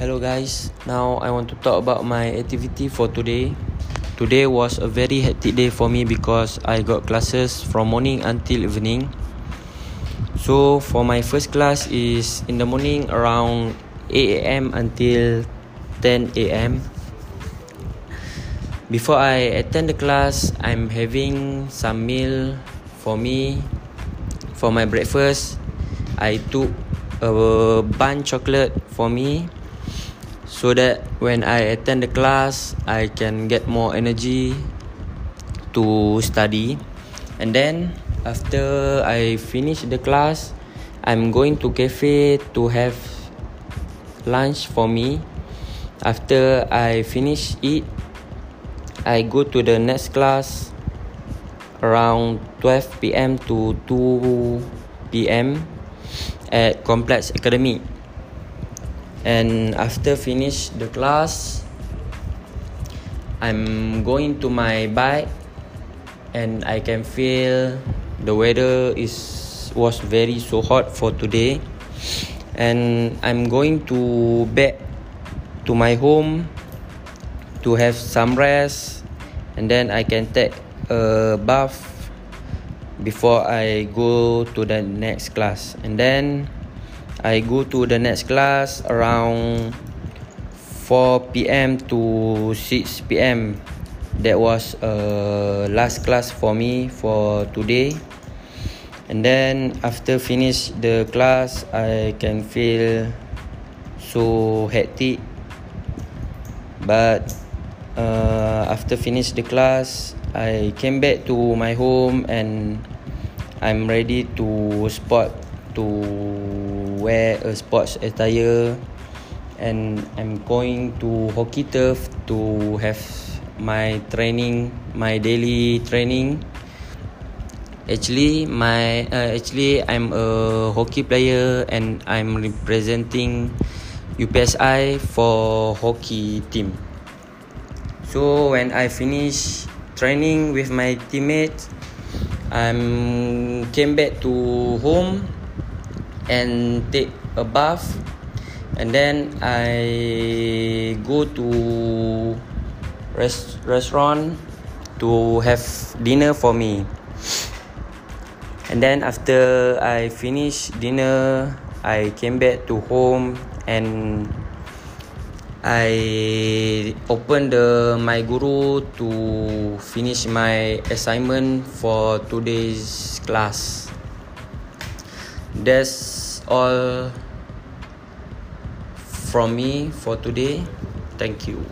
Hello guys, now I want to talk about my activity for today. Today was a very hectic day for me because I got classes from morning until evening. So for my first class is in the morning around 8 a.m. until 10 a.m. Before I attend the class, I'm having some meal for me for my breakfast. I took a bun chocolate for me so that when I attend the class, I can get more energy to study. And then after I finish the class, I'm going to cafe to have lunch for me. After I finish it, I go to the next class around 12 p.m. to 2 p.m. at Complex Academy. And after finish the class, I'm going to my bike, and I can feel the weather is was very so hot for today, and I'm going to back to my home to have some rest, and then I can take a bath before I go to the next class, and then. I go to the next class around 4 p.m. to 6 p.m. That was uh last class for me for today. And then after finish the class, I can feel so hectic. But uh, after finish the class, I came back to my home and I'm ready to sport to wear a sports attire and I'm going to hockey turf to have my training my daily training. Actually my uh, actually I'm a hockey player and I'm representing UPSI for hockey team. So when I finish training with my teammates I'm came back to home and take a bath. And then I go to rest restaurant to have dinner for me. And then after I finish dinner I came back to home and I open the my guru to finish my assignment for today's class all from me for today. Thank you